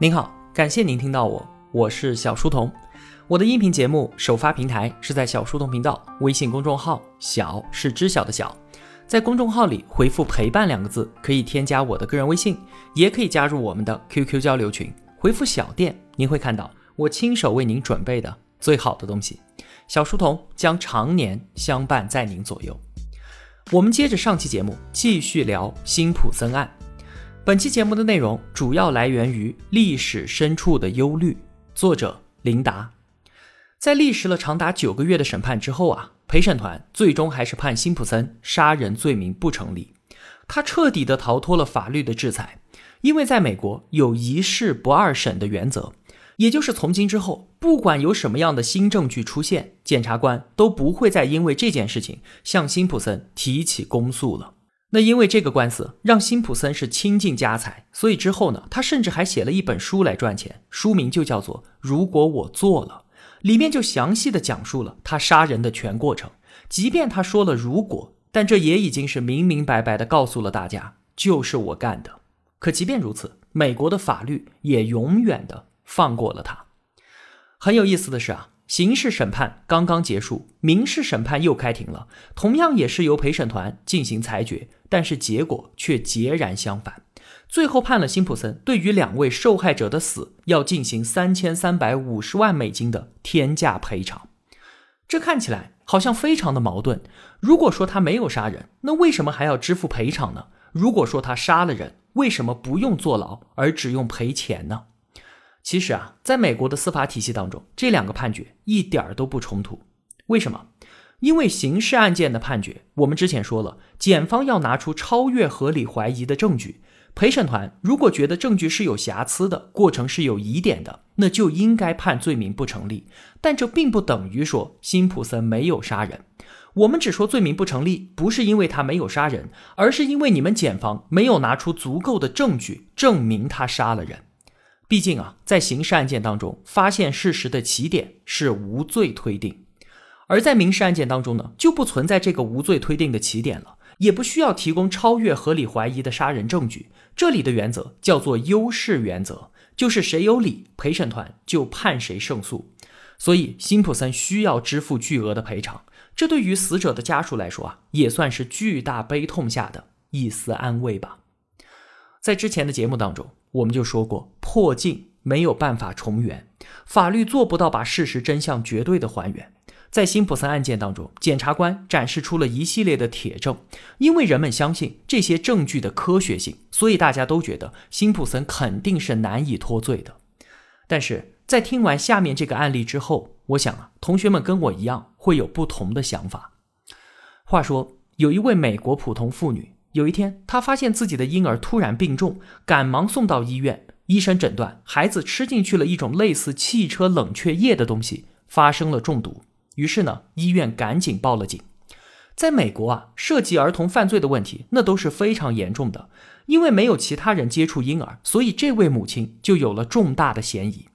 您好，感谢您听到我，我是小书童。我的音频节目首发平台是在小书童频道微信公众号，小是知晓的小，在公众号里回复“陪伴”两个字，可以添加我的个人微信，也可以加入我们的 QQ 交流群。回复“小店”，您会看到我亲手为您准备的最好的东西。小书童将常年相伴在您左右。我们接着上期节目继续聊辛普森案。本期节目的内容主要来源于历史深处的忧虑。作者琳达，在历时了长达九个月的审判之后啊，陪审团最终还是判辛普森杀人罪名不成立。他彻底的逃脱了法律的制裁，因为在美国有一事不二审的原则，也就是从今之后，不管有什么样的新证据出现，检察官都不会再因为这件事情向辛普森提起公诉了。那因为这个官司让辛普森是倾尽家财，所以之后呢，他甚至还写了一本书来赚钱，书名就叫做《如果我做了》，里面就详细的讲述了他杀人的全过程。即便他说了如果，但这也已经是明明白白的告诉了大家，就是我干的。可即便如此，美国的法律也永远的放过了他。很有意思的是啊。刑事审判刚刚结束，民事审判又开庭了，同样也是由陪审团进行裁决，但是结果却截然相反。最后判了辛普森对于两位受害者的死要进行三千三百五十万美金的天价赔偿。这看起来好像非常的矛盾。如果说他没有杀人，那为什么还要支付赔偿呢？如果说他杀了人，为什么不用坐牢而只用赔钱呢？其实啊，在美国的司法体系当中，这两个判决一点儿都不冲突。为什么？因为刑事案件的判决，我们之前说了，检方要拿出超越合理怀疑的证据。陪审团如果觉得证据是有瑕疵的，过程是有疑点的，那就应该判罪名不成立。但这并不等于说辛普森没有杀人。我们只说罪名不成立，不是因为他没有杀人，而是因为你们检方没有拿出足够的证据证明他杀了人。毕竟啊，在刑事案件当中，发现事实的起点是无罪推定；而在民事案件当中呢，就不存在这个无罪推定的起点了，也不需要提供超越合理怀疑的杀人证据。这里的原则叫做优势原则，就是谁有理，陪审团就判谁胜诉。所以，辛普森需要支付巨额的赔偿，这对于死者的家属来说啊，也算是巨大悲痛下的一丝安慰吧。在之前的节目当中。我们就说过，破镜没有办法重圆，法律做不到把事实真相绝对的还原。在辛普森案件当中，检察官展示出了一系列的铁证，因为人们相信这些证据的科学性，所以大家都觉得辛普森肯定是难以脱罪的。但是在听完下面这个案例之后，我想啊，同学们跟我一样会有不同的想法。话说，有一位美国普通妇女。有一天，她发现自己的婴儿突然病重，赶忙送到医院。医生诊断，孩子吃进去了一种类似汽车冷却液的东西，发生了中毒。于是呢，医院赶紧报了警。在美国啊，涉及儿童犯罪的问题，那都是非常严重的。因为没有其他人接触婴儿，所以这位母亲就有了重大的嫌疑。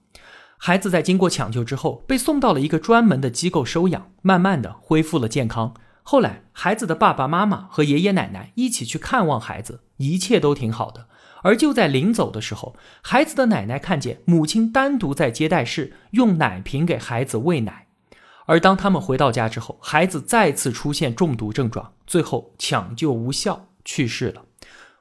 孩子在经过抢救之后，被送到了一个专门的机构收养，慢慢的恢复了健康。后来，孩子的爸爸妈妈和爷爷奶奶一起去看望孩子，一切都挺好的。而就在临走的时候，孩子的奶奶看见母亲单独在接待室用奶瓶给孩子喂奶。而当他们回到家之后，孩子再次出现中毒症状，最后抢救无效去世了。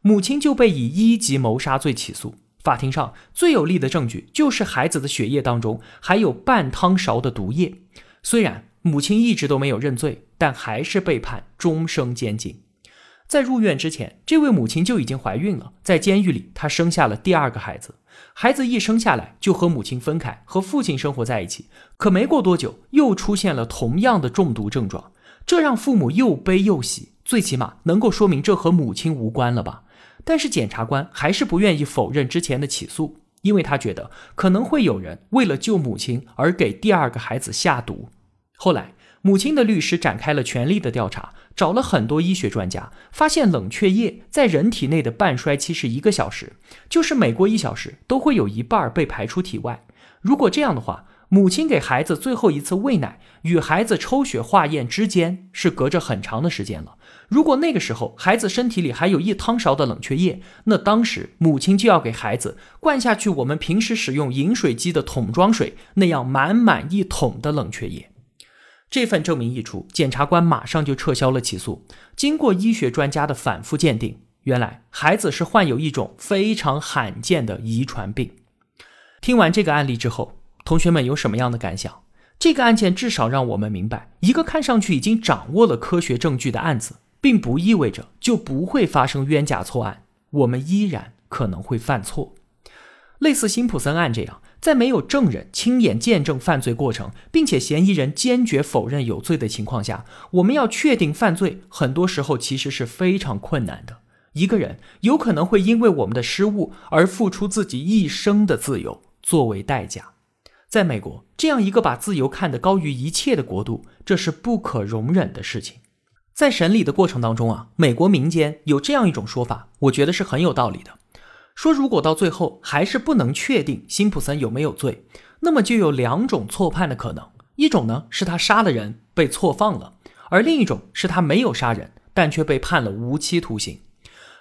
母亲就被以一级谋杀罪起诉。法庭上最有力的证据就是孩子的血液当中还有半汤勺的毒液。虽然母亲一直都没有认罪。但还是被判终生监禁。在入院之前，这位母亲就已经怀孕了。在监狱里，她生下了第二个孩子。孩子一生下来就和母亲分开，和父亲生活在一起。可没过多久，又出现了同样的中毒症状，这让父母又悲又喜。最起码能够说明这和母亲无关了吧？但是检察官还是不愿意否认之前的起诉，因为他觉得可能会有人为了救母亲而给第二个孩子下毒。后来。母亲的律师展开了全力的调查，找了很多医学专家，发现冷却液在人体内的半衰期是一个小时，就是每过一小时都会有一半被排出体外。如果这样的话，母亲给孩子最后一次喂奶与孩子抽血化验之间是隔着很长的时间了。如果那个时候孩子身体里还有一汤勺的冷却液，那当时母亲就要给孩子灌下去我们平时使用饮水机的桶装水那样满满一桶的冷却液。这份证明一出，检察官马上就撤销了起诉。经过医学专家的反复鉴定，原来孩子是患有一种非常罕见的遗传病。听完这个案例之后，同学们有什么样的感想？这个案件至少让我们明白，一个看上去已经掌握了科学证据的案子，并不意味着就不会发生冤假错案，我们依然可能会犯错。类似辛普森案这样，在没有证人亲眼见证犯罪过程，并且嫌疑人坚决否认有罪的情况下，我们要确定犯罪，很多时候其实是非常困难的。一个人有可能会因为我们的失误而付出自己一生的自由作为代价。在美国这样一个把自由看得高于一切的国度，这是不可容忍的事情。在审理的过程当中啊，美国民间有这样一种说法，我觉得是很有道理的。说如果到最后还是不能确定辛普森有没有罪，那么就有两种错判的可能：一种呢是他杀了人被错放了，而另一种是他没有杀人，但却被判了无期徒刑。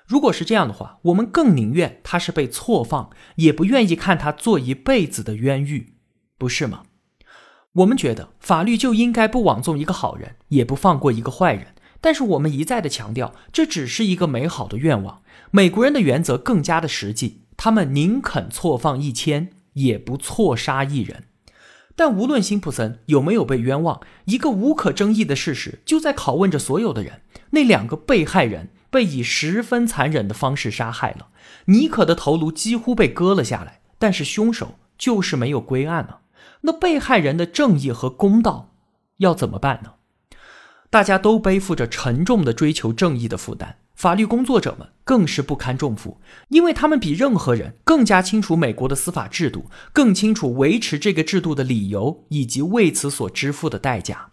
如果是这样的话，我们更宁愿他是被错放，也不愿意看他做一辈子的冤狱。不是吗？我们觉得法律就应该不枉纵一个好人，也不放过一个坏人。但是我们一再的强调，这只是一个美好的愿望。美国人的原则更加的实际，他们宁肯错放一千，也不错杀一人。但无论辛普森有没有被冤枉，一个无可争议的事实就在拷问着所有的人：那两个被害人被以十分残忍的方式杀害了，尼可的头颅几乎被割了下来，但是凶手就是没有归案呢。那被害人的正义和公道要怎么办呢？大家都背负着沉重的追求正义的负担，法律工作者们更是不堪重负，因为他们比任何人更加清楚美国的司法制度，更清楚维持这个制度的理由以及为此所支付的代价。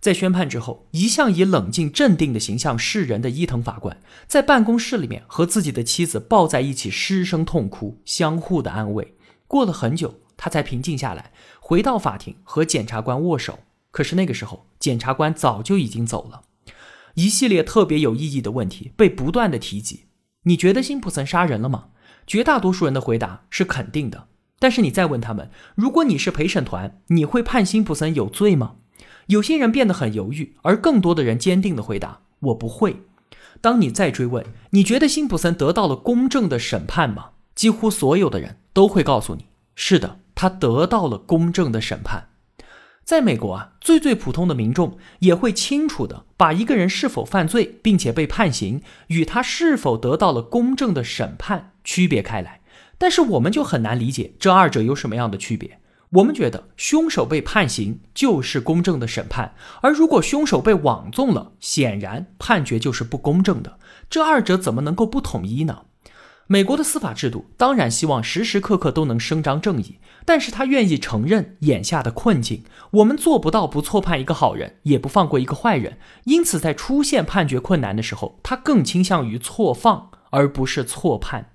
在宣判之后，一向以冷静镇定的形象示人的伊藤法官，在办公室里面和自己的妻子抱在一起失声痛哭，相互的安慰。过了很久。他才平静下来，回到法庭和检察官握手。可是那个时候，检察官早就已经走了。一系列特别有意义的问题被不断的提及。你觉得辛普森杀人了吗？绝大多数人的回答是肯定的。但是你再问他们，如果你是陪审团，你会判辛普森有罪吗？有些人变得很犹豫，而更多的人坚定的回答：我不会。当你再追问，你觉得辛普森得到了公正的审判吗？几乎所有的人都会告诉你：是的。他得到了公正的审判，在美国啊，最最普通的民众也会清楚的把一个人是否犯罪并且被判刑，与他是否得到了公正的审判区别开来。但是我们就很难理解这二者有什么样的区别。我们觉得凶手被判刑就是公正的审判，而如果凶手被网纵了，显然判决就是不公正的。这二者怎么能够不统一呢？美国的司法制度当然希望时时刻刻都能伸张正义，但是他愿意承认眼下的困境。我们做不到不错判一个好人，也不放过一个坏人。因此，在出现判决困难的时候，他更倾向于错放而不是错判。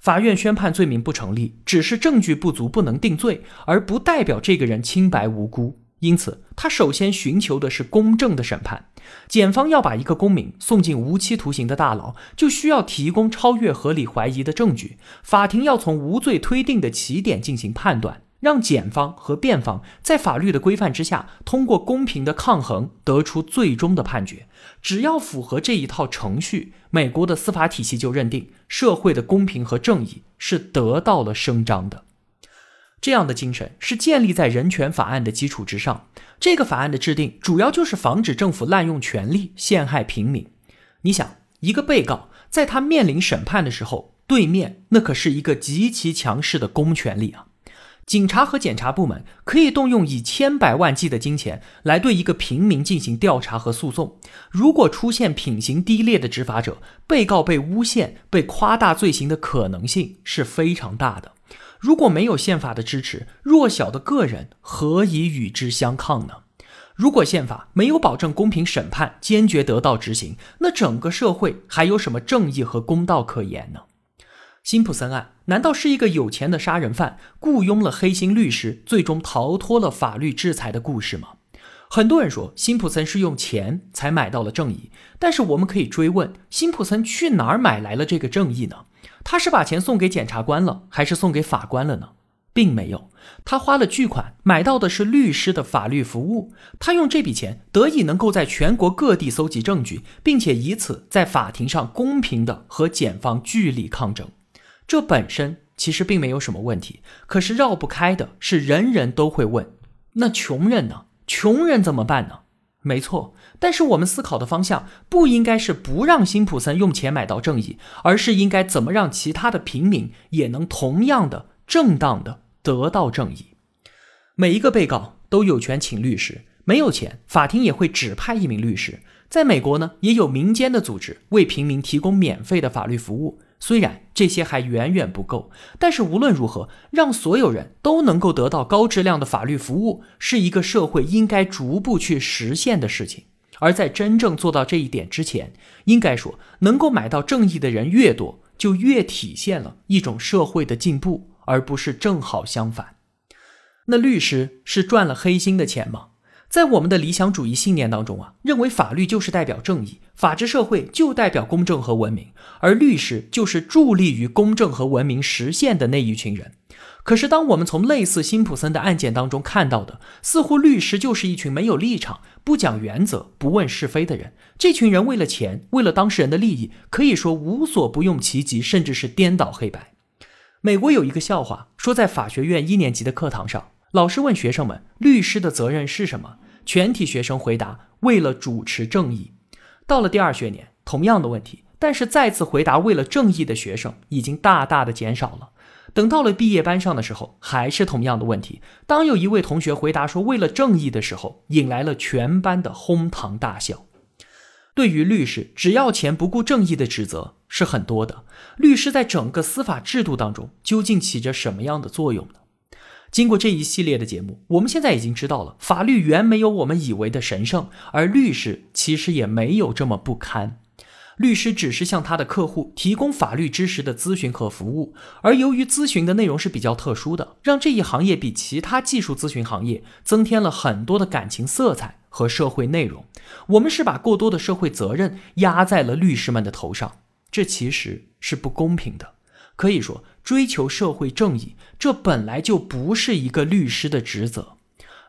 法院宣判罪名不成立，只是证据不足不能定罪，而不代表这个人清白无辜。因此，他首先寻求的是公正的审判。检方要把一个公民送进无期徒刑的大牢，就需要提供超越合理怀疑的证据。法庭要从无罪推定的起点进行判断，让检方和辩方在法律的规范之下，通过公平的抗衡得出最终的判决。只要符合这一套程序，美国的司法体系就认定社会的公平和正义是得到了伸张的。这样的精神是建立在人权法案的基础之上。这个法案的制定主要就是防止政府滥用权力陷害平民。你想，一个被告在他面临审判的时候，对面那可是一个极其强势的公权力啊！警察和检察部门可以动用以千百万计的金钱来对一个平民进行调查和诉讼。如果出现品行低劣的执法者，被告被诬陷、被夸大罪行的可能性是非常大的。如果没有宪法的支持，弱小的个人何以与之相抗呢？如果宪法没有保证公平审判，坚决得到执行，那整个社会还有什么正义和公道可言呢？辛普森案难道是一个有钱的杀人犯雇佣了黑心律师，最终逃脱了法律制裁的故事吗？很多人说辛普森是用钱才买到了正义，但是我们可以追问，辛普森去哪儿买来了这个正义呢？他是把钱送给检察官了，还是送给法官了呢？并没有，他花了巨款买到的是律师的法律服务。他用这笔钱得以能够在全国各地搜集证据，并且以此在法庭上公平的和检方据理抗争。这本身其实并没有什么问题。可是绕不开的是，人人都会问：那穷人呢？穷人怎么办呢？没错，但是我们思考的方向不应该是不让辛普森用钱买到正义，而是应该怎么让其他的平民也能同样的正当的得到正义。每一个被告都有权请律师，没有钱，法庭也会指派一名律师。在美国呢，也有民间的组织为平民提供免费的法律服务。虽然这些还远远不够，但是无论如何，让所有人都能够得到高质量的法律服务，是一个社会应该逐步去实现的事情。而在真正做到这一点之前，应该说，能够买到正义的人越多，就越体现了一种社会的进步，而不是正好相反。那律师是赚了黑心的钱吗？在我们的理想主义信念当中啊，认为法律就是代表正义，法治社会就代表公正和文明，而律师就是助力于公正和文明实现的那一群人。可是，当我们从类似辛普森的案件当中看到的，似乎律师就是一群没有立场、不讲原则、不问是非的人。这群人为了钱，为了当事人的利益，可以说无所不用其极，甚至是颠倒黑白。美国有一个笑话，说在法学院一年级的课堂上。老师问学生们：“律师的责任是什么？”全体学生回答：“为了主持正义。”到了第二学年，同样的问题，但是再次回答“为了正义”的学生已经大大的减少了。等到了毕业班上的时候，还是同样的问题。当有一位同学回答说“为了正义”的时候，引来了全班的哄堂大笑。对于律师只要钱不顾正义的指责是很多的。律师在整个司法制度当中究竟起着什么样的作用呢？经过这一系列的节目，我们现在已经知道了，法律远没有我们以为的神圣，而律师其实也没有这么不堪。律师只是向他的客户提供法律知识的咨询和服务，而由于咨询的内容是比较特殊的，让这一行业比其他技术咨询行业增添了很多的感情色彩和社会内容。我们是把过多的社会责任压在了律师们的头上，这其实是不公平的。可以说，追求社会正义，这本来就不是一个律师的职责。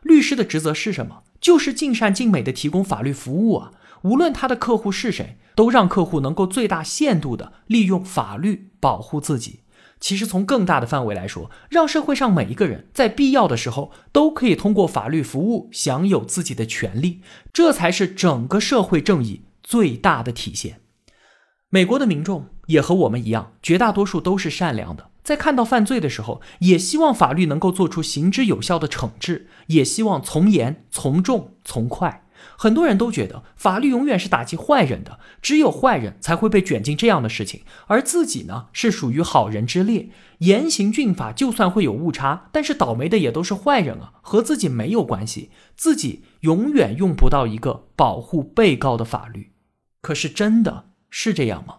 律师的职责是什么？就是尽善尽美的提供法律服务啊！无论他的客户是谁，都让客户能够最大限度的利用法律保护自己。其实，从更大的范围来说，让社会上每一个人在必要的时候都可以通过法律服务享有自己的权利，这才是整个社会正义最大的体现。美国的民众也和我们一样，绝大多数都是善良的。在看到犯罪的时候，也希望法律能够做出行之有效的惩治，也希望从严、从重、从快。很多人都觉得法律永远是打击坏人的，只有坏人才会被卷进这样的事情，而自己呢是属于好人之列。严刑峻法，就算会有误差，但是倒霉的也都是坏人啊，和自己没有关系。自己永远用不到一个保护被告的法律。可是真的。是这样吗？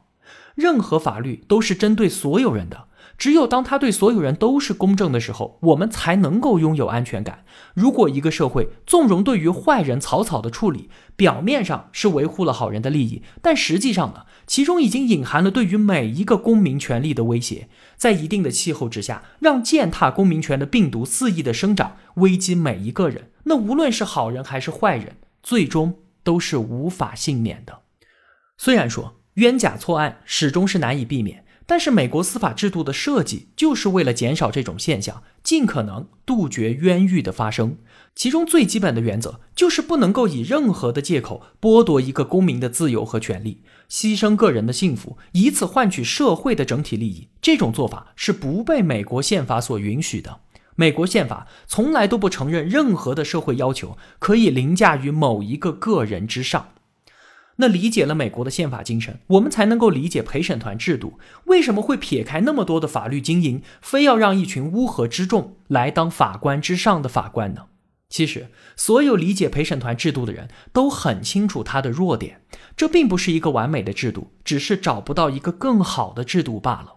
任何法律都是针对所有人的，只有当他对所有人都是公正的时候，我们才能够拥有安全感。如果一个社会纵容对于坏人草草的处理，表面上是维护了好人的利益，但实际上呢，其中已经隐含了对于每一个公民权利的威胁。在一定的气候之下，让践踏公民权的病毒肆意的生长，危及每一个人。那无论是好人还是坏人，最终都是无法幸免的。虽然说。冤假错案始终是难以避免，但是美国司法制度的设计就是为了减少这种现象，尽可能杜绝冤狱的发生。其中最基本的原则就是不能够以任何的借口剥夺一个公民的自由和权利，牺牲个人的幸福，以此换取社会的整体利益。这种做法是不被美国宪法所允许的。美国宪法从来都不承认任何的社会要求可以凌驾于某一个个人之上。那理解了美国的宪法精神，我们才能够理解陪审团制度为什么会撇开那么多的法律精英，非要让一群乌合之众来当法官之上的法官呢？其实，所有理解陪审团制度的人都很清楚它的弱点。这并不是一个完美的制度，只是找不到一个更好的制度罢了。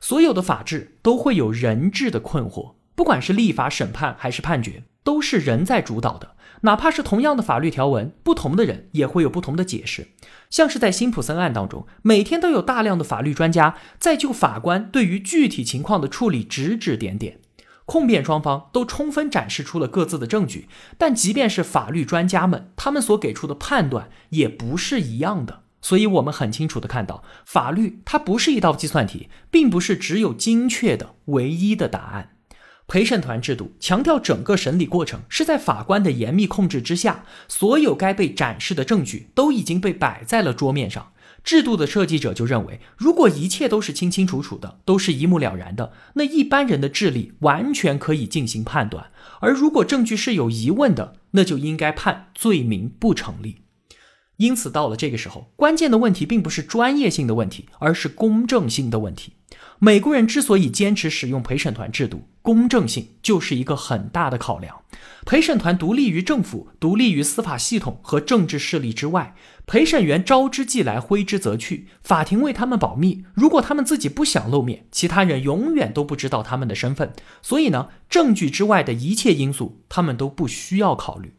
所有的法治都会有人治的困惑，不管是立法、审判还是判决。都是人在主导的。哪怕是同样的法律条文，不同的人也会有不同的解释。像是在辛普森案当中，每天都有大量的法律专家在就法官对于具体情况的处理指指点点。控辩双方都充分展示出了各自的证据，但即便是法律专家们，他们所给出的判断也不是一样的。所以，我们很清楚的看到，法律它不是一道计算题，并不是只有精确的唯一的答案。陪审团制度强调整个审理过程是在法官的严密控制之下，所有该被展示的证据都已经被摆在了桌面上。制度的设计者就认为，如果一切都是清清楚楚的，都是一目了然的，那一般人的智力完全可以进行判断；而如果证据是有疑问的，那就应该判罪名不成立。因此，到了这个时候，关键的问题并不是专业性的问题，而是公正性的问题。美国人之所以坚持使用陪审团制度，公正性就是一个很大的考量。陪审团独立于政府、独立于司法系统和政治势力之外，陪审员招之即来，挥之则去，法庭为他们保密。如果他们自己不想露面，其他人永远都不知道他们的身份。所以呢，证据之外的一切因素，他们都不需要考虑。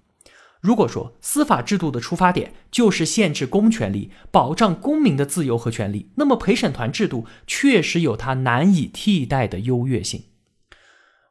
如果说司法制度的出发点就是限制公权力、保障公民的自由和权利，那么陪审团制度确实有它难以替代的优越性。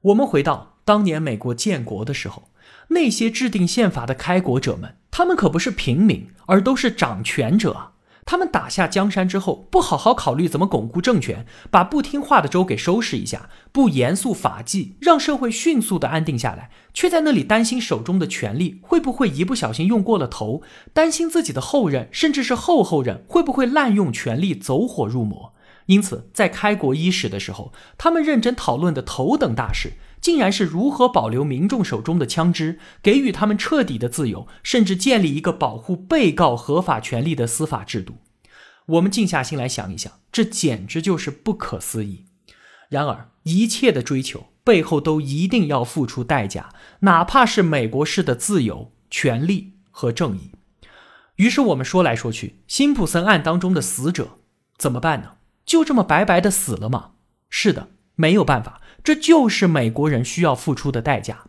我们回到当年美国建国的时候，那些制定宪法的开国者们，他们可不是平民，而都是掌权者。他们打下江山之后，不好好考虑怎么巩固政权，把不听话的州给收拾一下，不严肃法纪，让社会迅速的安定下来，却在那里担心手中的权力会不会一不小心用过了头，担心自己的后任甚至是后后任会不会滥用权力走火入魔。因此，在开国伊始的时候，他们认真讨论的头等大事，竟然是如何保留民众手中的枪支，给予他们彻底的自由，甚至建立一个保护被告合法权利的司法制度。我们静下心来想一想，这简直就是不可思议。然而，一切的追求背后都一定要付出代价，哪怕是美国式的自由、权利和正义。于是，我们说来说去，辛普森案当中的死者怎么办呢？就这么白白的死了吗？是的，没有办法，这就是美国人需要付出的代价。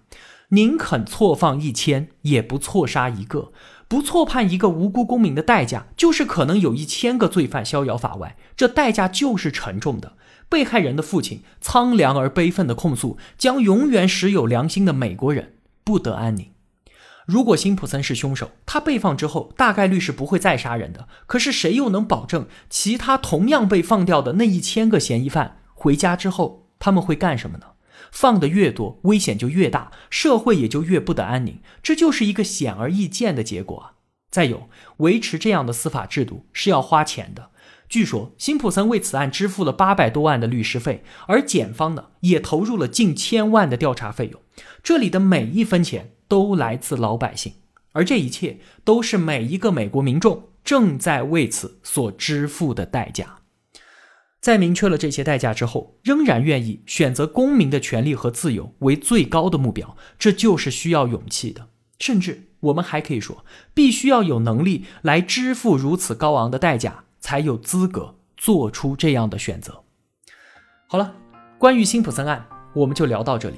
宁肯错放一千，也不错杀一个；不错判一个无辜公民的代价，就是可能有一千个罪犯逍遥法外。这代价就是沉重的。被害人的父亲苍凉而悲愤的控诉，将永远使有良心的美国人不得安宁。如果辛普森是凶手，他被放之后大概率是不会再杀人的。可是谁又能保证其他同样被放掉的那一千个嫌疑犯回家之后他们会干什么呢？放的越多，危险就越大，社会也就越不得安宁。这就是一个显而易见的结果啊！再有，维持这样的司法制度是要花钱的。据说辛普森为此案支付了八百多万的律师费，而检方呢也投入了近千万的调查费用。这里的每一分钱。都来自老百姓，而这一切都是每一个美国民众正在为此所支付的代价。在明确了这些代价之后，仍然愿意选择公民的权利和自由为最高的目标，这就是需要勇气的。甚至我们还可以说，必须要有能力来支付如此高昂的代价，才有资格做出这样的选择。好了，关于辛普森案，我们就聊到这里。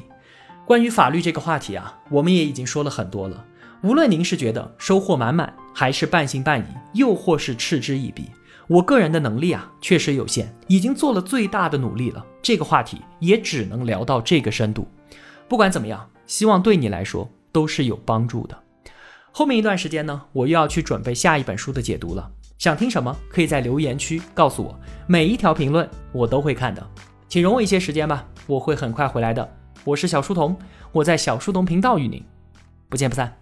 关于法律这个话题啊，我们也已经说了很多了。无论您是觉得收获满满，还是半信半疑，又或是嗤之以鼻，我个人的能力啊确实有限，已经做了最大的努力了。这个话题也只能聊到这个深度。不管怎么样，希望对你来说都是有帮助的。后面一段时间呢，我又要去准备下一本书的解读了。想听什么，可以在留言区告诉我，每一条评论我都会看的。请容我一些时间吧，我会很快回来的。我是小书童，我在小书童频道与您不见不散。